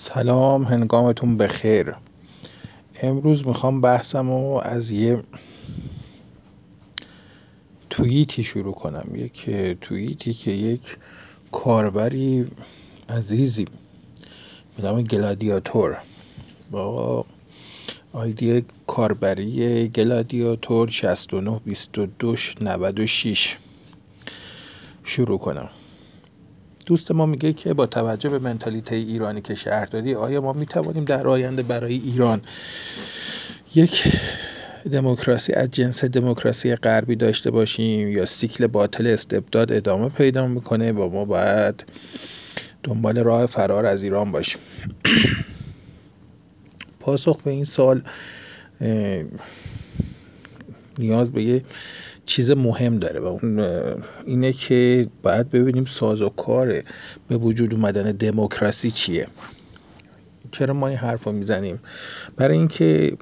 سلام هنگامتون بخیر. امروز می‌خوام بحثم رو از یه توییتی شروع کنم. یک توییتی که یک کاربری عزیزی به نام گلادیاتور. با آیدی کاربری گلادیاتور 69 22 96 شروع کنم. دوست ما میگه که با توجه به منتالیته ایرانی که شهر دادی آیا ما می‌توانیم در آینده برای ایران یک دموکراسی از جنس دموکراسی غربی داشته باشیم یا سیکل باطل استبداد ادامه پیدا می‌کنه و ما باید دنبال راه فرار از ایران باشیم؟ پاسخ به این سال نیاز به یه چیز مهم داره و اون اینه که باید ببینیم ساز و کار به وجود اومدن دموکراسی چیه. چرا ما این حرف رو می‌زنیم؟ برای اینکه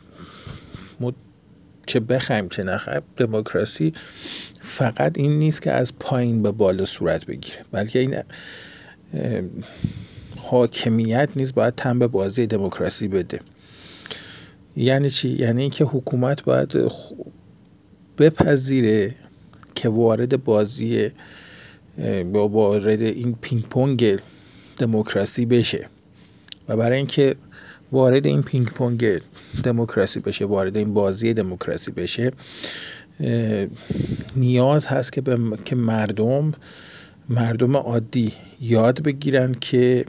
چه بخوایم چه نخوایم دموکراسی فقط این نیست که از پایین به بالا صورت بگیره بلکه این حاکمیت نیست باید تن به بازی دموکراسی بده. یعنی چی؟ یعنی اینکه حکومت باید بپذیره که وارد بازی با وارد این پینگ پونگ دموکراسی بشه. و برای اینکه وارد این پینگ پونگ دموکراسی بشه وارد این بازی دموکراسی بشه نیاز هست که, به... که مردم مردم عادی یاد بگیرن که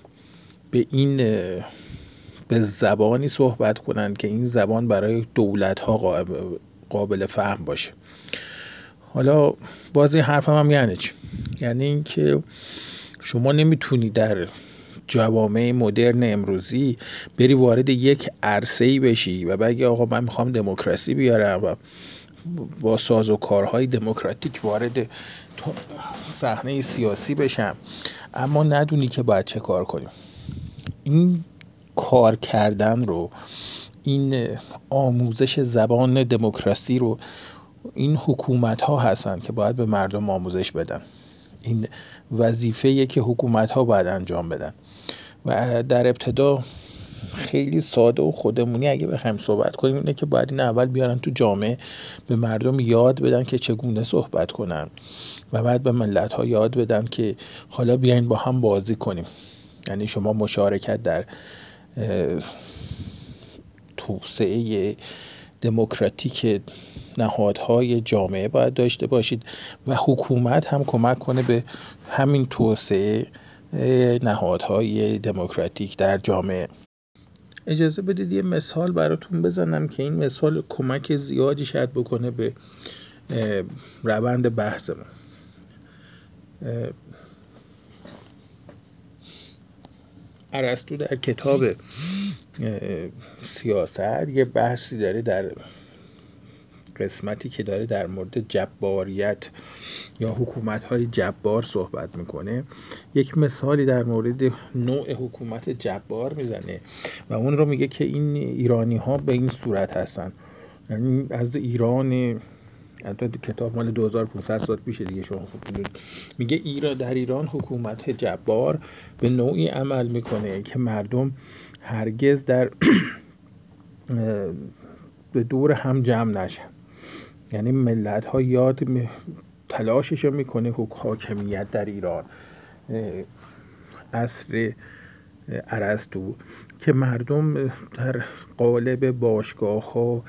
به این به زبانی صحبت کنن که این زبان برای دولت ها قابل فهم باشه. حالا باز این حرفم هم یعنی چی؟ یعنی اینکه شما نمی‌تونی در جوامع مدرن امروزی بری وارد یک عرصه ای بشی و بگی آقا من می‌خوام دموکراسی بیارم و با ساز و کارهای دموکراتیک وارد صحنه سیاسی بشم. اما ندونی که باید چه کار کنیم. این کار کردن رو این آموزش زبان دموکراسی رو این حکومت ها هستن که باید به مردم آموزش بدن. این وظیفه که حکومت ها باید انجام بدن. و در ابتدا خیلی ساده و خودمونی اگه بخوایم صحبت کنیم اینه که باید این اول بیارن تو جامعه به مردم یاد بدن که چگونه صحبت کنن و بعد به ملت ها یاد بدن که حالا بیاین با هم بازی کنیم. یعنی شما مشارکت در توسعه دموکراتیک نهادهای جامعه باید داشته باشید و حکومت هم کمک کنه به همین توسعه نهادهای دموکراتیک در جامعه. اجازه بدید یه مثال براتون بزنم که این مثال کمک زیادی شاید بکنه به روند بحثمون. ارسطو در کتاب سیاست یه بحثی داره در قسمتی که داره در مورد جباریت یا حکومت های جبار صحبت می‌کنه یک مثالی در مورد نوع حکومت جبار می‌زنه و اون رو میگه که این ایرانی ها به این صورت هستن. یعنی از ایران البته کتاب مال 2500 سال پیشه دیگه شما خوب میگه ایران در ایران حکومت جبار به نوعی عمل می‌کنه که مردم هرگز در به دور هم جمع نشن. یعنی ملت ها یاد تلاشش رو می‌کنه حاکمیت در ایران. اصر ارسطو که مردم در قالب باشگاه ها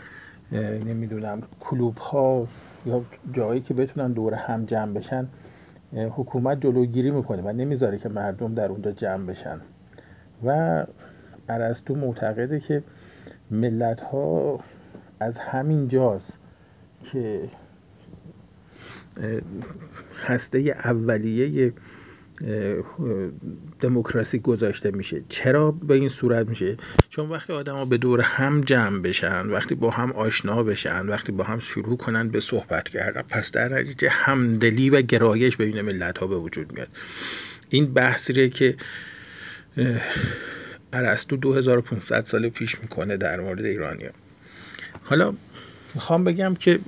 نمی‌دونم کلوب ها یا جایی که بتونن دور هم جمع بشن حکومت جلوگیری می‌کنه و نمی‌ذاره که مردم در اونجا جمع بشن. و ارسطو معتقده که ملت ها از همین جاست که هسته اولیه دموکراسی گذاشته میشه. چرا به این صورت میشه؟ چون وقتی آدما به دور هم جمع بشن وقتی با هم آشنا بشن وقتی با هم شروع کنن به صحبت کردن پس در نتیجه همدلی و گرایش بین ملت ها به وجود میاد. این بحثیه که ارسطو 2500 سال پیش می‌کنه در مورد ایرانیا. حالا می‌خوام بگم که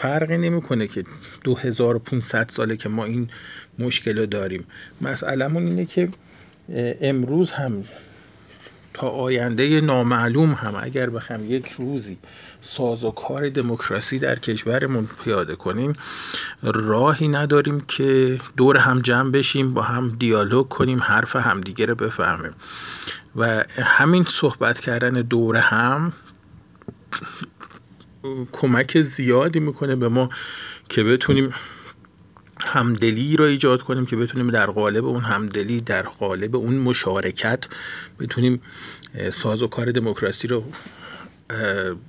فرقی نمی‌کنه که 2500 ساله که ما این مشکل رو داریم. مسئلهمون اینه که امروز هم تا آینده نامعلوم هم اگر بخوام یک روزی سازوکار دموکراسی در کشورمون پیاده کنیم راهی نداریم که دور هم جمع بشیم با هم دیالوگ کنیم حرف همدیگه رو بفهمیم. و همین صحبت کردن دور هم کمک زیادی می‌کنه به ما که بتونیم همدلی را ایجاد کنیم که بتونیم در قالب اون همدلی در قالب اون مشارکت بتونیم ساز و کار دموکراسی رو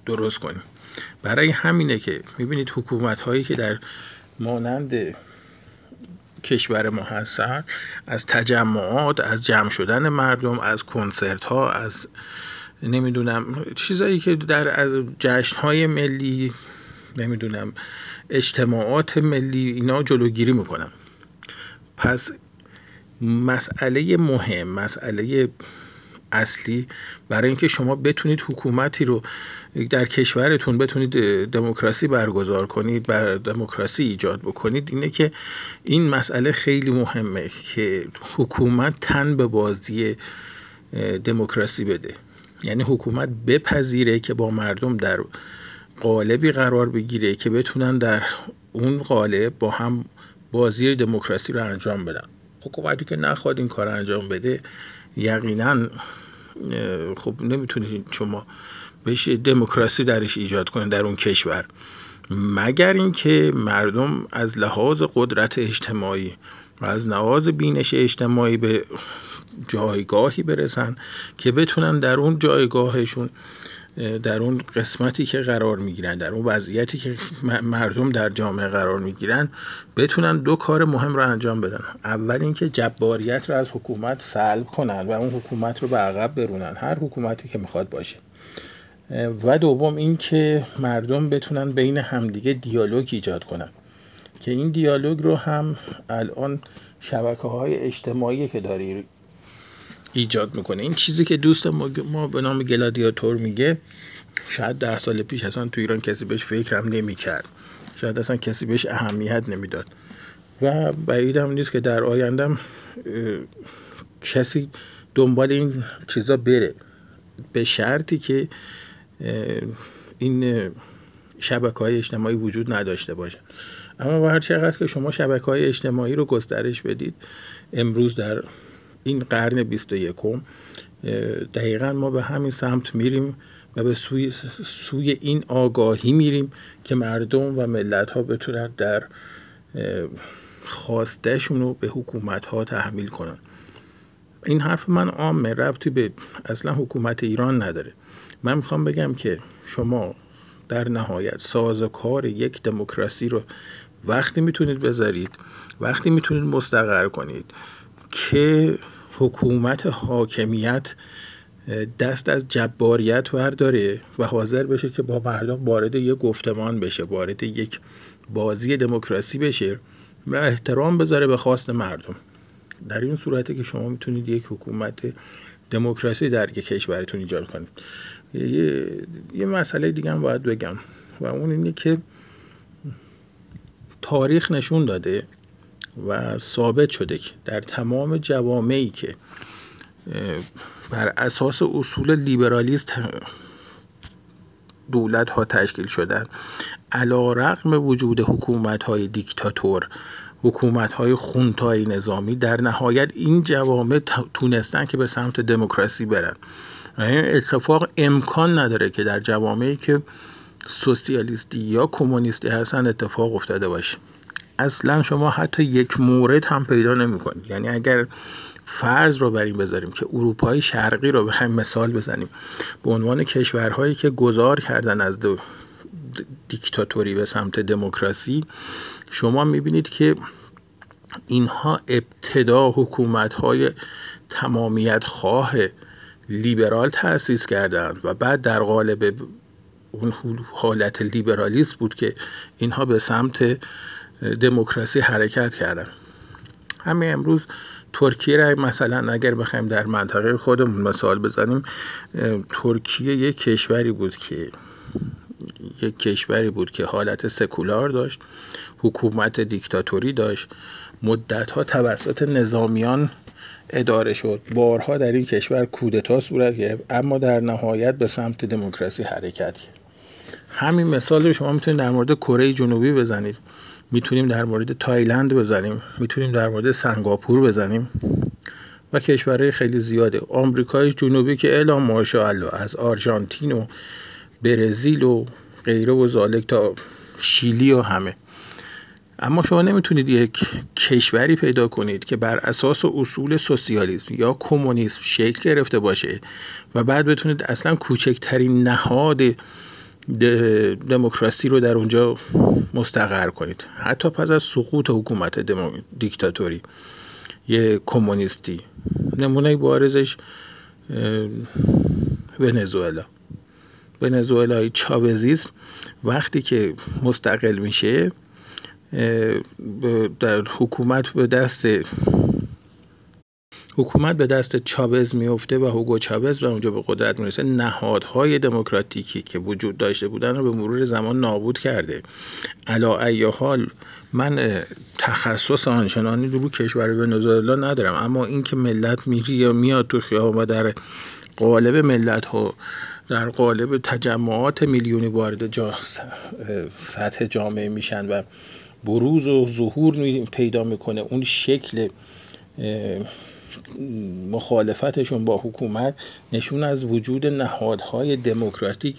درست کنیم. برای همینه که می‌بینید حکومت هایی که در مانند کشور ما هستن از تجمعات از جمع شدن مردم از کنسرت ها از نمی‌دونم چیزایی که در از جشن های ملی نمی‌دونم اجتماعات ملی اینا جلوگیری می‌کنم. پس مسئله مهم مسئله اصلی برای اینکه شما بتونید حکومتی رو در کشورتون بتونید دموکراسی برگزار کنید بر دموکراسی ایجاد بکنید اینه که این مسئله خیلی مهمه که حکومت تن به بازی دموکراسی بده. یعنی حکومت بپذیره که با مردم در قالبی قرار بگیره که بتونن در اون قالب با هم بازی دموکراسی رو انجام بدن. حکومتی که نخواد این کار انجام بده یقینا خب نمی‌تونید شما بهش دموکراسی درش ایجاد کنید در اون کشور. مگر اینکه مردم از لحاظ قدرت اجتماعی و از لحاظ بینش اجتماعی به جایگاهی برسن که بتونن در اون جایگاهشون در اون قسمتی که قرار می‌گیرن در اون وضعیتی که مردم در جامعه قرار می‌گیرن بتونن دو کار مهم رو انجام بدن. اول اینکه جباریت رو از حکومت سلب کنن و اون حکومت رو به عقب برونن هر حکومتی که می‌خواد باشه. و دوم اینکه مردم بتونن بین همدیگه دیالوگ ایجاد کنن که این دیالوگ رو هم الان شبکه های اجتماعی که داری ایجاد می‌کنه. این چیزی که دوست ما به نام گلادیاتور میگه شاید ده سال پیش اصلا تو ایران کسی بهش فکرم نمی‌کرد. شاید اصلا کسی بهش اهمیت نمی‌داد. و بعیدم نیست که در آیندم کسی دنبال این چیزا بره. به شرطی که این شبکه های اجتماعی وجود نداشته باشه. اما با هر چقدر که شما شبکه های اجتماعی رو گسترش بدید امروز در این قرن 21 دقیقا ما به همین سمت میریم و به سوی, سوی این آگاهی میریم که مردم و ملت ها بتونن در خواستشون رو به حکومت ها تحمیل کنن. این حرف من عامه ربطی به اصلا حکومت ایران نداره. من می‌خوام بگم که شما در نهایت سازوکار یک دموکراسی رو وقتی می‌تونید بذارید وقتی می‌تونید مستقر کنید که حکومت حاکمیت دست از جباریت برداره و حاضر بشه که با مردم وارد یک گفتمان بشه وارد یک بازی دموکراسی بشه و احترام بذاره به خواست مردم. در این صورتی که شما می‌تونید یک حکومت دموکراسی در یک کشورتون ایجاد کنید. یه, یه مسئله دیگه هم باید بگم و اون اینه که تاریخ نشون داده و ثابت شده که در تمام جوامعی که بر اساس اصول لیبرالیست دولت ها تشکیل شدن علا رقم وجود حکومت های دیکتاتور حکومت های خونتای نظامی در نهایت این جوامع تونستن که به سمت دموکراسی برن. این اتفاق امکان نداره که در جوامعی که سوسیالیستی یا کمونیستی هستن اتفاق افتاده باشه. اصلا شما حتی یک مورد هم پیدا نمی‌کنید. یعنی اگر فرض رو بر این بذاریم که اروپای شرقی رو بخوایم مثال بزنیم به عنوان کشورهایی که گذار کردن از دو دیکتاتوری به سمت دموکراسی شما می‌بینید که اینها ابتدا حکومت های تمامیت خواه لیبرال تأسیس کردند و بعد در قالب اون حالت لیبرالیسم بود که اینها به سمت دموکراسی حرکت کردن. همین امروز ترکیه را مثلا اگر بخوایم در منطقه خودمون مثال بزنیم ترکیه یک کشوری بود که یک کشوری بود که حالت سکولار داشت حکومت دیکتاتوری داشت مدت ها توسط نظامیان اداره شد. بارها در این کشور کودتا صورت گرفت اما در نهایت به سمت دموکراسی حرکت کرد. همین مثال رو شما می‌تونید در مورد کره جنوبی بزنید. می‌تونیم در مورد تایلند بزنیم می‌تونیم در مورد سنگاپور بزنیم و کشورهای خیلی زیاده. آمریکای جنوبی که اعلام ماشاءالله از آرژانتین و برزیل و غیره و زالک تا شیلی و همه. اما شما نمی‌تونید یک کشوری پیدا کنید که بر اساس اصول سوسیالیسم یا کمونیسم شکل گرفته باشه و بعد بتونید اصلا کوچکترین نهاد دموکراسی رو در اونجا مستقر کنید. حتی پس از سقوط حکومت دیکتاتوری یه کمونیستی نمونه بارزش ونزوئلا. ونزوئلای چاوزیسم وقتی که مستقل میشه در حکومت به دست حکومت به دست چاوز میفته و هوگو چاوز به اونجا به قدرت می‌رسه نهادهای دموکراتیکی که وجود داشته بودن رو به مرور زمان نابود کرده. علا ای حال من تخصص آنچنانی رو کشور ونزوئلا ندارم اما اینکه ملت میری یا میاد تو خیابان و در قالب ملت ها در قالب تجمعات میلیونی وارد جا سطح جامعه میشن و بروز و ظهور پیدا می‌کنه. اون شکل مخالفتشون با حکومت نشون از وجود نهادهای دموکراتیک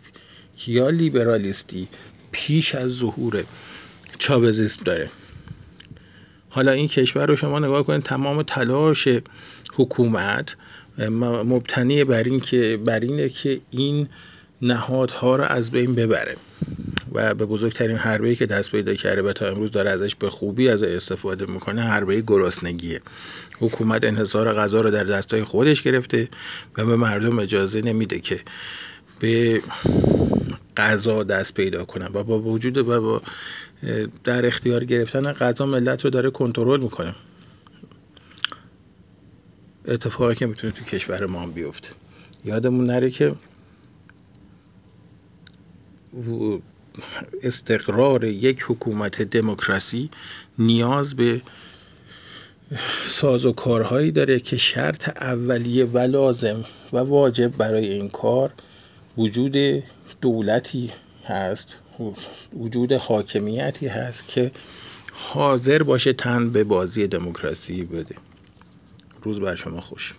یا لیبرالیستی پیش از ظهور چاوزیسم داره. حالا این کشور رو شما نگاه کنید تمام تلاش حکومت مبتنی بر این که بر اینه که این نهادها رو از بین ببره. و به بزرگترین حربه که دست پیدا کرده و تا امروز داره ازش به خوبی از استفاده می‌کنه حربه گرسنگیه. حکومت انحصار غذا رو در دستای خودش گرفته و به مردم اجازه نمیده که به غذا دست پیدا کنن. و با وجود و با در اختیار گرفتن غذا ملت رو داره کنترل می‌کنه. اتفاقی که می‌تونه تو کشور ما بیفته. یادمون نره که استقرار یک حکومت دموکراسی نیاز به سازوکارهایی داره که شرط اولیه و لازم و واجب برای این کار وجود دولتی هست وجود حاکمیتی هست که حاضر باشه تن به بازی دموکراسی بده. روز بر شما خوش.